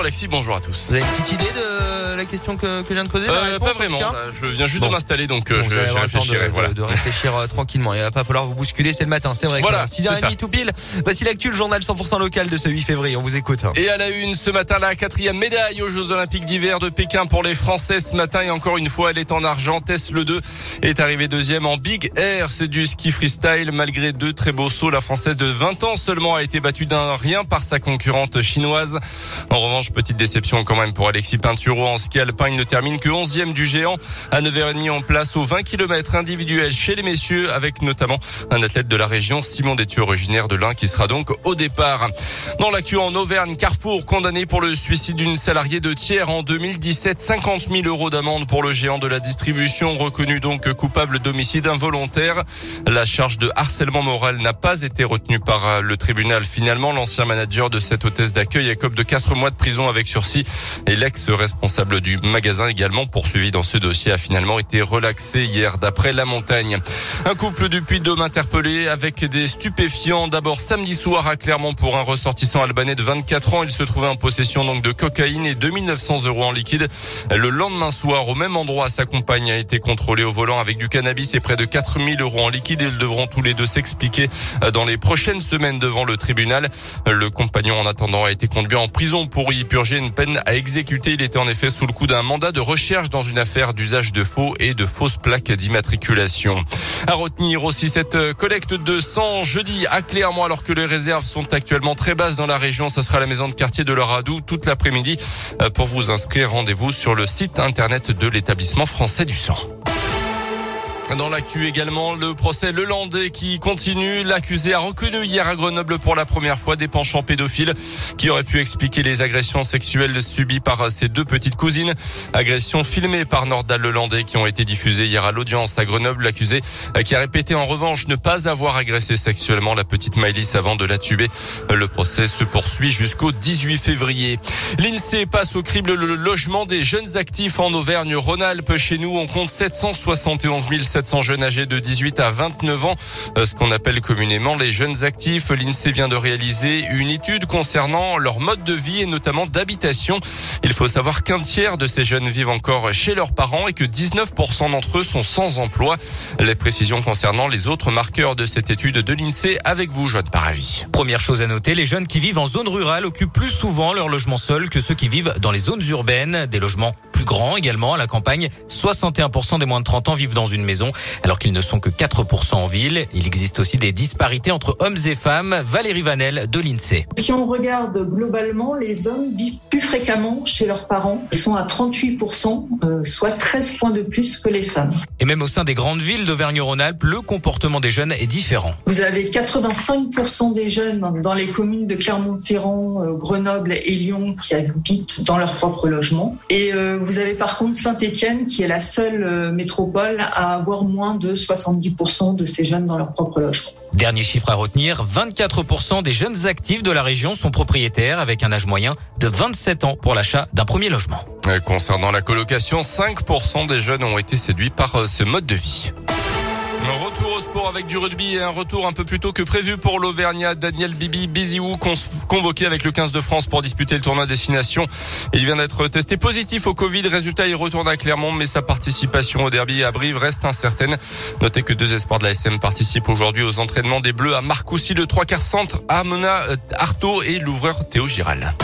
Alexis, bonjour à tous. Vous avez une petite idée de la question que, que je viens de poser Euh, réponse, pas en vraiment. Je viens juste Bon. de m'installer, donc euh, Bon, je, je réfléchirai. de, voilà. de- de réfléchir euh, tranquillement. Il va pas falloir vous bousculer, c'est le matin, c'est vrai. Voilà, quoi. c'est ça. 6h30 tout pile. Voici l'actu, le journal 100% local de ce 8 février. On vous écoute. Et à la une ce matin, la quatrième médaille aux Jeux Olympiques d'hiver de Pékin pour les Français ce matin. Et encore une fois, elle est en argent. Tess Le 2 est arrivée deuxième en Big Air. C'est du ski freestyle. Malgré deux très beaux sauts, la Française de 20 ans seulement a été battue d'un rien par sa concurrente chinoise. En revanche, petite déception quand même pour Alexis Pinturo en ski alpin. Il ne termine que 11e du géant à 9h30 en place aux 20 km individuels chez les messieurs avec notamment un athlète de la région, Simon Détu, originaire de l'Ain, qui sera donc au départ. Dans l'actu en Auvergne, Carrefour condamné pour le suicide d'une salariée de tiers en 2017, 50 000 euros d'amende pour le géant de la distribution, reconnu donc coupable d'homicide involontaire. La charge de harcèlement moral n'a pas été retenue par euh, le tribunal. Finalement, l'ancien manager de cette hôtesse d'accueil écope de 4 mois de prison avec sursis et l'ex-responsable du magasin également poursuivi dans ce dossier a finalement été relaxé hier d'après la montagne. Un couple du Puy-de-Dôme interpellé avec des stupéfiants. D'abord samedi soir à Clermont pour un ressortissant albanais de 24 ans. Il se trouvait en possession donc de cocaïne et 2900 euros en liquide. Le lendemain soir, au même endroit, sa compagne a été contrôlée au volant avec du cannabis et près de 4000 euros en liquide. Ils devront tous les deux s'expliquer dans les prochaines semaines devant le tribunal. Le compagnon, en attendant, a été conduit en prison pour y purger une peine à exécuter. Il était en effet sous le coup d'un mandat de recherche dans une affaire d'usage de faux et de fausses plaques d'immatriculation. À retenir aussi cette euh, collecte de sang jeudi à Clermont alors que les réserves sont actuellement très basses dans la région. Ça sera la maison de quartier de Loradou toute l'après-midi. Euh, Pour vous inscrire, rendez-vous sur le site internet de l'établissement français du sang. Dans l'actu également, le procès Le Landais qui continue. L'accusé a reconnu hier à Grenoble pour la première fois des penchants pédophiles qui auraient pu expliquer les agressions sexuelles subies par ses deux petites cousines. Agressions filmées par Nordal Le Landais qui ont été diffusées hier à l'audience à Grenoble. L'accusé qui a répété en revanche ne pas avoir agressé sexuellement la petite Maëlys avant de la tuer. Le procès se poursuit jusqu'au 18 février. L'INSEE passe au crible le logement des jeunes actifs en Auvergne-Rhône-Alpes. Chez nous, on compte 771 700 jeunes âgés de 18 à 29 ans, euh, ce qu'on appelle communément les jeunes actifs. L'INSEE vient de réaliser une étude concernant leur mode de vie et notamment d'habitation. Il faut savoir qu'un tiers de ces jeunes vivent encore chez leurs parents et que 19% d'entre eux sont sans emploi. Les précisions concernant les autres marqueurs de cette étude de l'INSEE avec vous, Joanne Paravi. Première chose à noter, les jeunes qui vivent en zone rurale occupent plus souvent leur logement seul que ceux qui vivent dans les zones urbaines. Des logements plus grands également à la campagne. 61% des moins de 30 ans vivent dans une maison, alors qu'ils ne sont que 4% en ville. Il existe aussi des disparités entre hommes et femmes. Valérie Vanel de l'INSEE. Si on regarde globalement, les hommes vivent plus fréquemment chez leurs parents. Ils sont à 38%, euh, soit 13 points de plus que les femmes. Et même au sein des grandes villes d'Auvergne-Rhône-Alpes, le comportement des jeunes est différent. Vous avez 85% des jeunes dans les communes de Clermont-Ferrand, euh, Grenoble et Lyon qui habitent dans leur propre logement. Et euh, vous avez par contre Saint-Étienne qui est la seule métropole à avoir moins de 70% de ces jeunes dans leur propre logement. Dernier chiffre à retenir, 24% des jeunes actifs de la région sont propriétaires avec un âge moyen de 27 ans pour l'achat d'un premier logement. Euh, Concernant la colocation, 5% des jeunes ont été séduits par euh, ce mode de vie. Retour avec du rugby et un retour un peu plus tôt que prévu pour l'Auvergnat. Daniel Bibi Biziou, con- convoqué avec le 15 de France pour disputer le tournoi destination. Il vient d'être testé positif au Covid. Résultat, il retourne à Clermont, mais sa participation au derby à Brive reste incertaine. Notez que deux espoirs de la SM participent aujourd'hui aux entraînements des Bleus à Marcoussis, le trois quarts centre, Armona euh, Artaud et l'ouvreur Théo Giral.